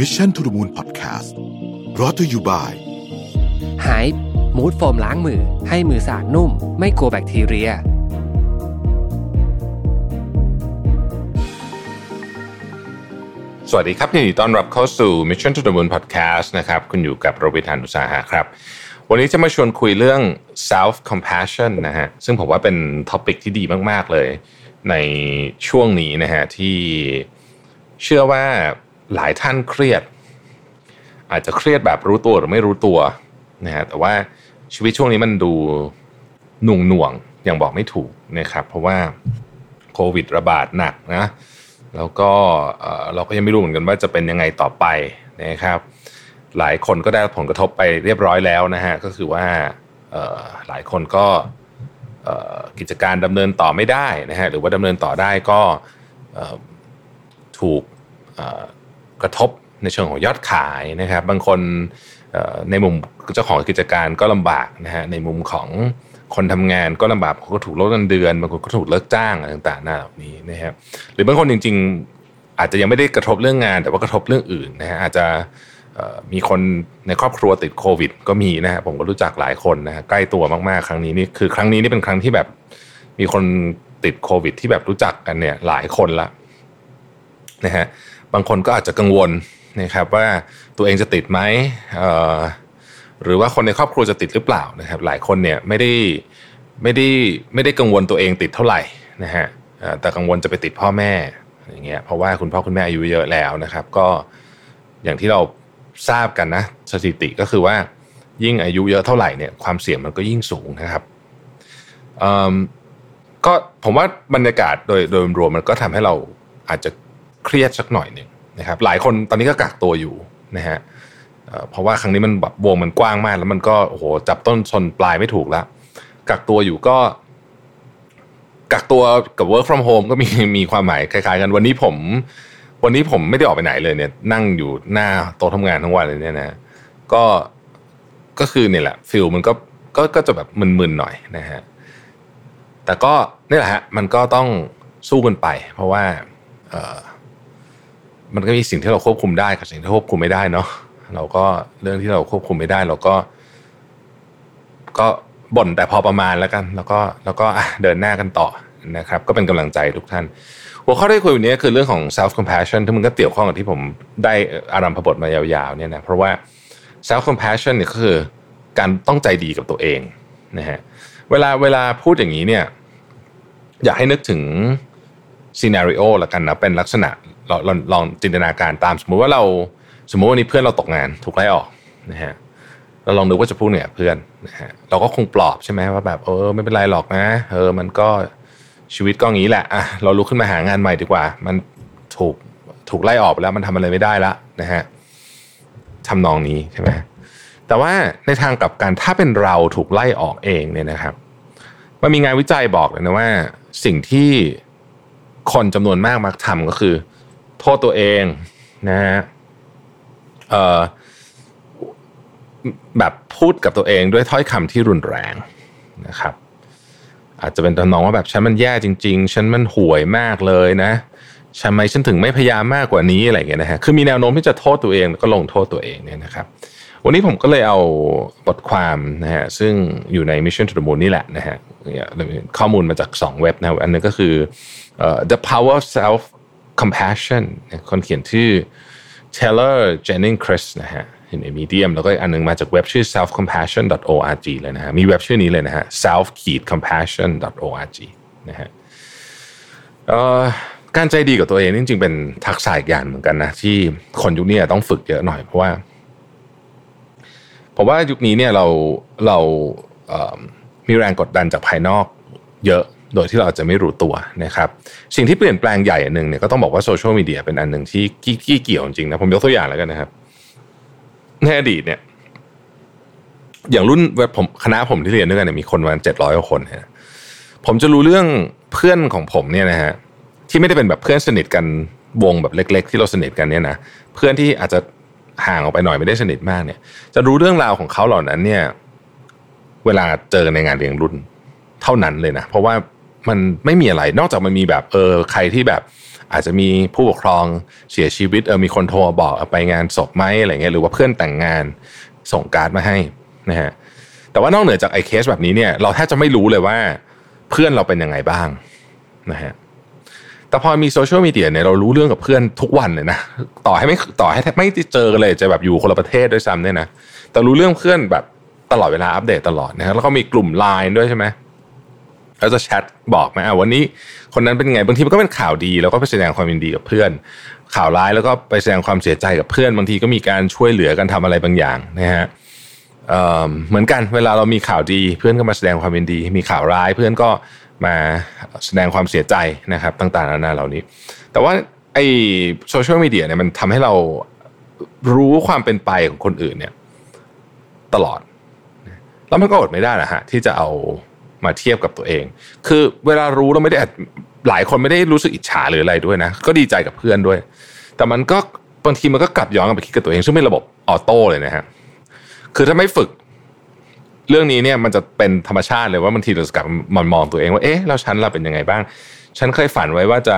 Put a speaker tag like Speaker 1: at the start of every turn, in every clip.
Speaker 1: Mission to the Moon Podcast รอ t ธออยู่บ่าย
Speaker 2: หายมูดโฟมล้างมือ ให้มือสะอาดนุ่ม ไม่กลัวแบคทีเรีย
Speaker 3: สวัสดีครับยินดีต้อนรับเข้าสู่ Mission to the Moon Podcast นะครับ คุณอยู่กับรวิศ หาญอุตสาหะครับ วันนี้จะมาชวนคุยเรื่อง self compassion นะฮะ ซึ่งผมว่าเป็น topic ที่ดีมาก ๆ เลย ในช่วงนี้นะฮะที่เชื่อว่า หลายท่านเครียด อาจจะเครียดแบบรู้ตัวหรือไม่รู้ตัวนะฮะแต่ว่าชีวิตช่วงนี้มันดูหน่วงหน่วงอย่างบอกไม่ถูกนะครับ เพราะว่าโควิดระบาดหนักนะแล้วก็เราก็ยังไม่รู้เหมือนกันว่าจะเป็นยังไงต่อไปนะครับหลายคนก็ได้ผลกระทบไปเรียบร้อยแล้วนะฮะก็คือว่าหลายคนก็กิจการดำเนินต่อไม่ได้นะฮะหรือว่าดำเนินต่อได้ก็ถูก กระทบในเชิงของยอดขายนะครับ บางคนในมุมเจ้าของกิจการก็ลำบากนะฮะในมุมของคนทำงานก็ลำบากบาก็ถูกลดเงินเดือนบางคนก็ถูกเลิกจ้างอะไรต่างๆหน้าเหล่านี้นะครับหรือบางคนจริง ๆ อาจจะยังไม่ได้กระทบเรื่องงาน แต่ว่ากระทบเรื่องอื่นนะฮะอาจจะมีคนในครอบครัวติดโควิด ก็มีนะฮะผมก็รู้จักหลายคนนะฮะใกล้ตัวมากๆ ครั้งนี้นี่คือครั้งนี้นี่เป็นครั้งที่แบบ มีคนติดโควิด ที่แบบรู้จักกันเนี่ยหลายคนละนะฮะ บางคนก็อาจจะกังวลนะครับว่าตัวเองจะติดไหมหรือว่าคนในครอบครัวจะติดหรือเปล่านะครับ หลายคนเนี่ยไม่ได้ไม่ได้ไม่ได้กังวลตัวเองติดเท่าไหร่นะฮะแต่กังวลจะไปติดพ่อแม่อย่างเงี้ยเพราะว่าคุณพ่อคุณแม่อายุเยอะแล้วนะครับ ก็อย่างที่เราทราบกันนะสถิติก็คือว่ายิ่งอายุเยอะเท่าไหร่เนี่ยความเสี่ยงมันก็ยิ่งสูงนะครับอืมก็ผมว่าบรรยากาศโดยโดยรวมมันก็ทำให้เราอาจจะ เครียดสักหน่อยหนึ่งนะครับหลายคนตอนนี้ก็กักตัวอยู่นะฮะเอ่อเพราะว่าครั้งนี้มันแบบวงมันกว้างมาก แล้วมันก็โอ้โหจับต้นชนปลายไม่ถูกแล้วกักตัวอยู่ก็ กักตัวกับ work from home ก็มีมีความหมายคล้ายๆ กันวันนี้ผม วันนี้ผมไม่ได้ออกไปไหนเลยเนี่ย นั่งอยู่หน้าโต๊ะทำงานทั้งวันเลยเนี่ยนะก็ก็คือเนี่ยแหละฟิลมันก็ก็ก็จะแบบมึนๆหน่อยนะฮะแต่ก็นี่แหละฮะมันก็ต้องสู้กันไป เพราะว่าเออ มันก็มีสิ่งที่เราควบคุมได้กับสิ่งที่ควบคุมไม่ได้เนาะเราก็เรื่องที่เราควบคุมไม่ได้ เราก็ ก็บ่นแต่พอประมาณแล้วกัน แล้วก็แล้วก็เดินหน้ากันต่อนะครับ ก็เป็นกำลังใจทุกท่าน หัวข้อที่คุยวันนี้คือเรื่องของ self compassion ที่มันก็เกี่ยวข้องกับที่ผมได้อารัมพบทมายาวๆเนี่ยนะเพราะว่า self compassion เนี่ยก็คือการต้องใจดีกับตัวเองนะฮะเวลาเวลาพูดอย่างนี้เนี่ย อยากให้นึกถึง ซีนารีโอละกันนะเป็นลักษณะเราลองลองจินตนาการตาม สมมุติว่าเราสมมุติวันนี้เพื่อนเราตกงานถูกไล่ออกนะฮะเราลองนึกว่าจะพูดเนี่ยเพื่อนนะฮะเราก็คงปลอบใช่ไหมว่าแบบเออไม่เป็นไรหรอกนะเออมันก็ชีวิตก็อย่างนี้แหละอะเราลุกขึ้นมาหางานใหม่ดีกว่า มันถูกถูกไล่ออกไปแล้วมันทำอะไรไม่ได้ละนะฮะทำนองนี้ใช่ไหมแต่ว่าในทางกลับกันถ้าเป็นเราถูกไล่ออกเองเนี่ยนะครับ มันมีงานวิจัยบอกเลยนะว่า สิ่งที่ คนจำนวนมากมักทำก็คือ โทษตัวเองนะฮะเอ่อแบบพูดกับตัวเองด้วยถ้อยคำที่รุนแรงนะครับ อาจจะเป็นตำนองว่าแบบฉันมันแย่จริง ๆ ฉันมันห่วยมากเลยนะทำไมฉันถึงไม่พยายามมากกว่านี้อะไรเงี้ยนะฮะคือมีแนวโน้มที่จะโทษตัวเองแล้วก็ลงโทษตัวเองเนี่ยนะครับ วันนี้ผมก็เลยเอาบทความนะฮะซึ่งอยู่ใน Mission to the Moon นี่แหละนะฮะข้อมูลมาจาก 2 เว็บนะอันนึงก็คือ The Power of Self Compassion คนเขียนชื่อ Taylor Jennings Chris นะฮะในมีเดียมแล้วก็อันหนึงมาจากเว็บชื่อ selfcompassion.org เลยนะฮะมีเว็บชื่อนี้เลยนะฮะ self-compassion.org นะฮะการใจดีกับตัวเองนี่จริงๆเป็นทักษะอีกอย่างเหมือนกันนะที่คนยุคนี้ต้องฝึกเยอะหน่อยเพราะว่า ผมว่ายุคนี้เนี่ยเราเรามีแรงกดดันจากภายนอกเยอะโดยที่เราจะไม่รู้ตัวนะครับ สิ่งที่เปลี่ยนแปลงใหญ่อันหนึ่งเนี่ยก็ต้องบอกว่าโซเชียลมีเดียเป็นอันหนึ่งที่ที่เกี่ยวจริงนะ ผมยกตัวอย่างแล้วกันนะครับ ในอดีตเนี่ย อย่างรุ่นผมคณะผมที่เรียนด้วยกันเนี่ยมีคนประมาณเจ็ดร้อยกว่าคนฮะผมจะรู้เรื่องเพื่อนของผมเนี่ยนะฮะที่ไม่ได้เป็นแบบเพื่อนสนิทกันวงแบบเล็ก ๆ ที่เราสนิทกันเนี่ยนะเพื่อนที่อาจจะ ห่างออกไปหน่อยไม่ได้สนิทมากเนี่ย จะรู้เรื่องราวของเขาเหล่านั้นเนี่ย เวลาเจอในงานเลี้ยงรุ่นเท่านั้นเลยนะ เพราะว่ามันไม่มีอะไรนอกจากมันมีแบบเออใครที่แบบอาจจะมีผู้ปกครองเสียชีวิตเออมีคนโทรบอกไปงานศพไหมอะไรเงี้ยหรือว่าเพื่อนแต่งงานส่งการ์ดมาให้นะฮะแต่ว่านอกเหนือจากไอ้เคสแบบนี้เนี่ยเราแทบจะไม่รู้เลยว่าเพื่อนเราเป็นยังไงบ้างนะฮะ แต่พอมีโซเชียลมีเดียเนี่ยเรารู้เรื่องกับเพื่อนทุกวันเลยนะต่อให้ไม่ต่อให้ไม่เจอกันเลยจะแบบอยู่คนละประเทศด้วยซ้ำเนี่ยนะแต่รู้เรื่องเพื่อนแบบตลอดเวลาอัปเดตตลอดนะแล้วก็มีกลุ่มไลน์ด้วยใช่ไหมเราจะแชทบอกไหมอะวันนี้คนนั้นเป็นไงบางทีมันก็เป็นข่าวดีแล้วก็ไปแสดงความยินดีกับเพื่อน ข่าวร้ายแล้วก็ไปแสดงความเสียใจกับเพื่อน บางทีก็มีการช่วยเหลือกันทำอะไรบางอย่างนะฮะเหมือนกันเวลาเรามีข่าวดีเพื่อนก็มาแสดงความยินดี มีข่าวร้ายเพื่อนก็ มาแสดงความเสียใจนะครับต่างๆนานาเหล่านี้ แต่ว่าไอ้โซเชียลมีเดียเนี่ยมันทำให้เรารู้ความเป็นไปของคนอื่นเนี่ยตลอด แล้วมันก็อดไม่ได้นะฮะที่จะเอามาเทียบกับตัวเอง คือเวลารู้เราไม่ได้หลายคนไม่ได้รู้สึกอิจฉาหรืออะไรด้วยนะ ก็ดีใจกับเพื่อนด้วย แต่มันก็บางทีมันก็กลับย้อนกลับไปคิดกับตัวเอง ซึ่งเป็นระบบออโต้เลยนะฮะ คือถ้าไม่ฝึก เรื่องนี้เนี่ยมันจะเป็นธรรมชาติเลยว่าบางทีเราจะกลับมามองตัวเองว่าเอ๊ะแล้วฉันเราเป็นยังไงบ้าง ฉันเคยฝันไว้ว่าจะ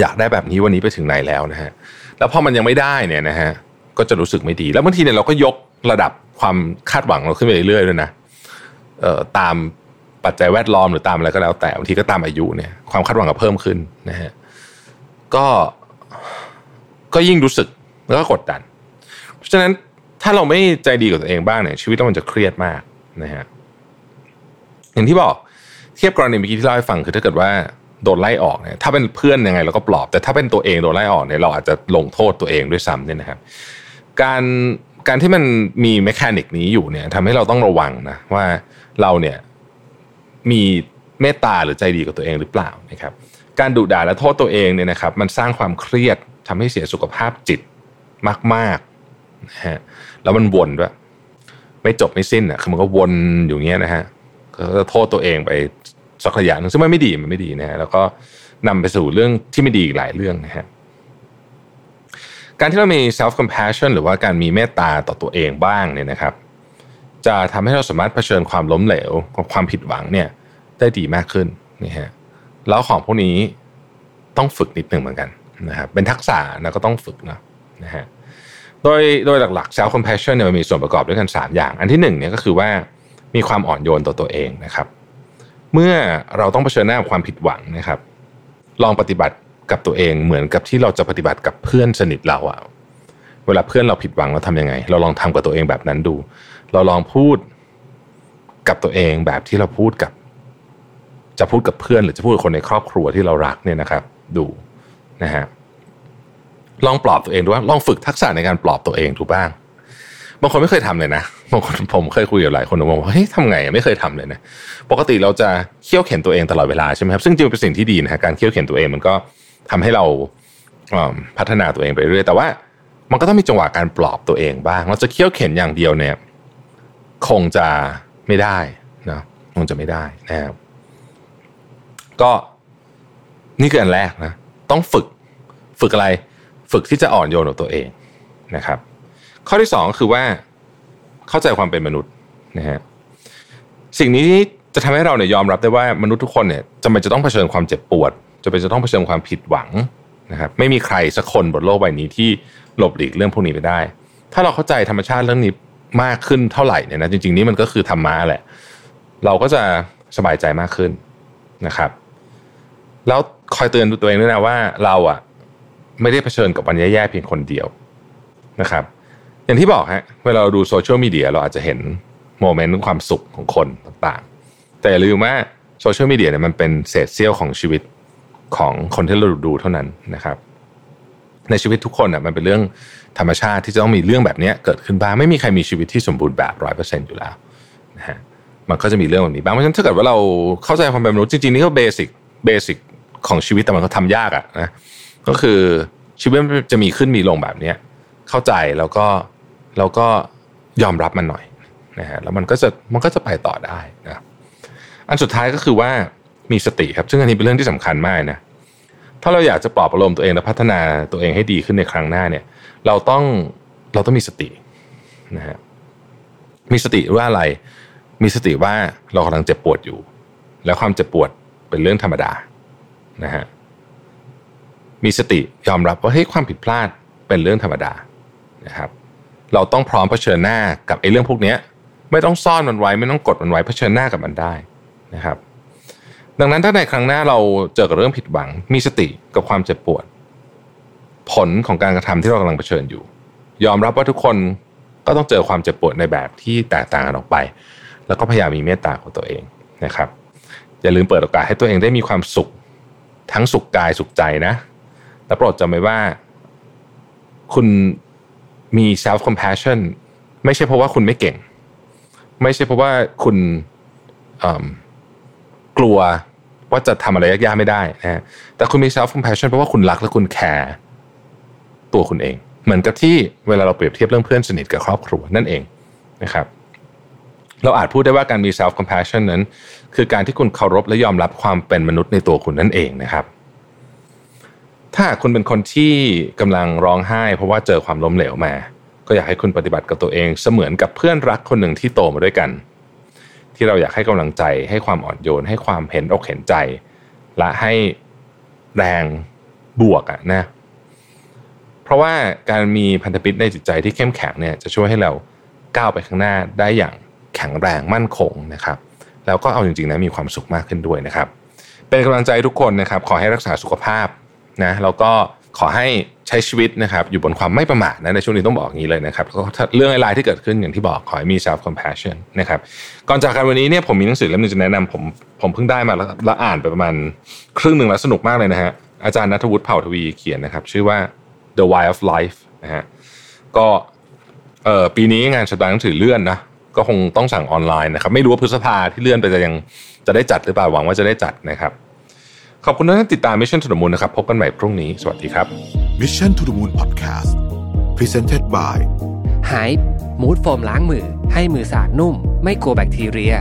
Speaker 3: อยากได้แบบนี้วันนี้ไปถึงไหนแล้วนะฮะแล้วพอมันยังไม่ได้เนี่ยนะฮะก็จะรู้สึกไม่ดี แล้วบางทีเนี่ยเราก็ยกระดับความคาดหวังเราขึ้นไปเรื่อยๆด้วยนะเอ่อตามปัจจัยแวดล้อมหรือตามอะไรก็แล้วแต่บางทีก็ตามอายุเนี่ยความคาดหวังก็เพิ่มขึ้นนะฮะก็ก็ยิ่งรู้สึกแล้วก็กดดัน เพราะฉะนั้น ถ้าเราไม่ใจดีกับตัวเองบ้างเนี่ยชีวิตเรามันจะเครียดมากนะฮะอย่างที่บอกเทียบกรณีเมื่อกี้ที่เล่าให้ฟังคือถ้าเกิดว่าโดนไล่ออกเนี่ยถ้าเป็นเพื่อนยังไงเราก็ปลอบ แต่ถ้าเป็นตัวเองโดนไล่ออกเนี่ยเราอาจจะลงโทษตัวเองด้วยซ้ำเนี่ยนะครับ การการที่มันมีแมคานิกนี้อยู่เนี่ยทำให้เราต้องระวังนะว่าเราเนี่ยมีเมตตาหรือใจดีกับตัวเองหรือเปล่านะครับ การดุด่าและโทษตัวเองเนี่ยนะครับ มันสร้างความเครียดทำให้เสียสุขภาพจิตมากๆ นะฮะแล้วมันวนด้วย ไม่จบไม่สิ้นอะคือมันก็วนอยู่เงี้ยนะฮะก็จะโทษตัวเองไปสักระยะนึงซึ่งมันไม่ดีมันไม่ดีนะฮะแล้วก็นำไปสู่เรื่องที่ไม่ดีอีกหลายเรื่องนะฮะการที่เรามี self compassion หรือว่าการมีเมตตาต่อตัวเองบ้างเนี่ยนะครับ จะทำให้เราสามารถเผชิญความล้มเหลวกับความผิดหวังเนี่ยได้ดีมากขึ้นนี่ฮะแล้วของพวกนี้ต้องฝึกนิดหนึ่งเหมือนกันนะครับเป็นทักษะนะก็ต้องฝึกนะนะฮะ โดยโดยหลักๆ self compassion เนี่ยมันมีส่วนประกอบด้วยกัน 3 อย่าง อันที่1เนี่ยก็คือว่ามีความอ่อนโยนต่อตัวเองนะครับ เมื่อเราต้องเผชิญหน้ากับความผิดหวังนะครับ ลองปฏิบัติกับตัวเองเหมือนกับที่เราจะปฏิบัติกับเพื่อนสนิทเราอะเวลาเพื่อนเราผิดหวังเราทำยังไง เราลองทำกับตัวเองแบบนั้นดู เราลองพูดกับตัวเองแบบที่เราพูดกับ จะพูดกับเพื่อน หรือจะพูดกับคนในครอบครัวที่เรารักเนี่ยนะครับ ดูนะฮะ ลองปลอบตัวเองดูว่าลองฝึกทักษะในการปลอบตัวเองถูกบ้าง บางคนไม่เคยทำเลยนะบางคนผมเคยคุยกับหลายคนบอกว่าเฮ้ยทำไงไม่เคยทำเลยนะปกติเราจะเคี่ยวเข็นตัวเองตลอดเวลาใช่ไหมครับซึ่งจริงเป็นสิ่งที่ดีนะการเคี่ยวเข็นตัวเองมันก็ทำให้เราพัฒนาตัวเองไปเรื่อยแต่ว่ามันก็ต้องมีจังหวะการปลอบตัวเองบ้าง เราจะเคี่ยวเข็นอย่างเดียวเนี่ย คงจะไม่ได้นะคงจะไม่ได้นะครับก็นี่คืออันแรกนะ ต้องฝึกฝึกอะไร ฝึกที่จะอ่อนโยนกับตัวเองนะครับ ข้อที่สองคือว่าเข้าใจความเป็นมนุษย์นะฮะสิ่งนี้จะทำให้เราเนี่ยยอมรับได้ว่ามนุษย์ทุกคนเนี่ยจำเป็นจะต้องเผชิญความเจ็บปวดจะเป็นจะต้องเผชิญความผิดหวังนะครับไม่มีใครสักคนบนโลกใบนี้ที่หลบหลีกเรื่องพวกนี้ไปได้ ถ้าเราเข้าใจธรรมชาติเรื่องนี้มากขึ้นเท่าไหร่เนี่ยนะจริงๆนี่มันก็คือธรรมะแหละ เราก็จะสบายใจมากขึ้นนะครับ แล้วคอยเตือนตัวเองด้วยนะว่าเราอะ ไม่ได้เผชิญกับวันแย่ๆเพียงคนเดียวนะครับ อย่างที่บอกฮะเวลาเราดูโซเชียลมีเดียเราอาจจะเห็นโมเมนต์ความสุขของคนต่างๆ แต่อย่าลืมว่าโซเชียลมีเดียเนี่ยมันเป็นเศษเสี้ยวของชีวิตของคนที่เราดูเท่านั้นนะครับ ในชีวิตทุกคนอะมันเป็นเรื่องธรรมชาติที่จะต้องมีเรื่องแบบนี้เกิดขึ้นบ้างไม่มีใครมีชีวิตที่สมบูรณ์แบบร้อยเปอร์เซ็นต์อยู่แล้วนะฮะมันก็จะมีเรื่องแบบนี้บ้างเพราะฉะนั้นถ้าเกิดว่าเราเข้าใจความเป็นมนุษย์จริงๆนี่ก็ basic basic ของชีวิตแต่มันก็ทำยากอะนะ ก็คือชีวิตจะมีขึ้นมีลงแบบเนี้ยเข้าใจแล้วก็แล้วก็ยอมรับมันหน่อยนะฮะแล้วมันก็จะมันก็จะไปต่อได้นะอันสุดท้ายก็คือว่ามีสติครับ ซึ่งอันนี้เป็นเรื่องที่สำคัญมากนะถ้าเราอยากจะปลอบประโลมตัวเองและพัฒนาตัวเองให้ดีขึ้นในครั้งหน้าเนี่ย เราต้องเราต้องมีสตินะฮะมีสติว่าอะไร มีสติว่าเรากำลังเจ็บปวดอยู่ แล้วความเจ็บปวดเป็นเรื่องธรรมดานะฮะ มีสติยอมรับว่าเฮ้ยความผิดพลาดเป็นเรื่องธรรมดานะครับเราต้องพร้อมเผชิญหน้ากับไอ้เรื่องพวกนี้ไม่ต้องซ่อนมันไว้ไม่ต้องกดมันไว้เผชิญหน้ากับมันได้นะครับ ดังนั้นถ้าในครั้งหน้าเราเจอกับเรื่องผิดหวัง มีสติกับความเจ็บปวด ผลของการกระทำที่เรากำลังเผชิญอยู่ ยอมรับว่าทุกคนก็ต้องเจอความเจ็บปวดในแบบที่แตกต่างกันออกไป แล้วก็พยายามมีเมตตาของตัวเองนะครับ อย่าลืมเปิดโอกาสให้ตัวเองได้มีความสุข ทั้งสุขกายสุขใจนะ และโปรดจำไว้ว่า คุณมี self compassion ไม่ใช่เพราะว่าคุณไม่เก่ง ไม่ใช่เพราะว่าคุณกลัวว่าจะทำอะไรยากๆไม่ได้นะแต่คุณมี self compassion เพราะว่าคุณรักและคุณแคร์ตัวคุณเอง เหมือนกับที่เวลาเราเปรียบเทียบเรื่องเพื่อนสนิทกับครอบครัวนั่นเองนะครับเราอาจพูดได้ว่าการมี self compassion นั้น คือการที่คุณเคารพและยอมรับความเป็นมนุษย์ในตัวคุณนั่นเองนะครับ ถ้าคุณเป็นคนที่กำลังร้องไห้ เพราะว่าเจอความล้มเหลวมา ก็อยากให้คุณปฏิบัติกับตัวเอง เสมือนกับเพื่อนรักคนหนึ่งที่โตมาด้วยกัน ที่เราอยากให้กำลังใจ ให้ความอ่อนโยน ให้ความเห็นอกเห็นใจ และให้แรงบวกอะนะ เพราะว่าการมีพันธมิตรในจิตใจที่เข้มแข็งเนี่ยจะช่วยให้เราก้าวไปข้างหน้าได้อย่างแข็งแรงมั่นคงนะครับ แล้วก็เอาจริงๆนะมีความสุขมากขึ้นด้วยนะครับ เป็นกำลังใจทุกคนนะครับ ขอให้รักษาสุขภาพ นะแล้วก็ขอให้ใช้ชีวิตนะครับอยู่บนความไม่ประมาทนะในช่วงนี้ต้องบอกอย่างนี้เลยนะครับเรื่องอะไรที่เกิดขึ้นอย่างที่บอกขอให้มี self compassion นะครับก่อนจากกันวันนี้เนี่ยผมมีหนังสือเล่มนึงจะแนะนำผมผมเพิ่งได้มาแล้วอ่านไปประมาณครึ่งหนึ่งแล้วสนุกมากเลยนะฮะอาจารย์นัทวุฒิเผ่าทวีเขียนนะครับ ชื่อว่า The Why of Life นะฮะก็เออปีนี้งานสัปดาห์หนังสือเลื่อนนะก็คงต้องสั่งออนไลน์นะครับไม่รู้ว่าพฤษภาที่เลื่อนไปจะยังจะได้จัดหรือเปล่าหวังว่าจะได้จัดนะครับ ขอบคุณที่ติดตาม Mission to the Moon นะครับ พบกันใหม่พรุ่งนี้ สวัสดีครับ
Speaker 1: Mission to the Moon Podcast Presented by
Speaker 2: หายมูดโฟมล้างมือ ให้มือสะอาดนุ่ม ไม่กลัวแบคทีเรีย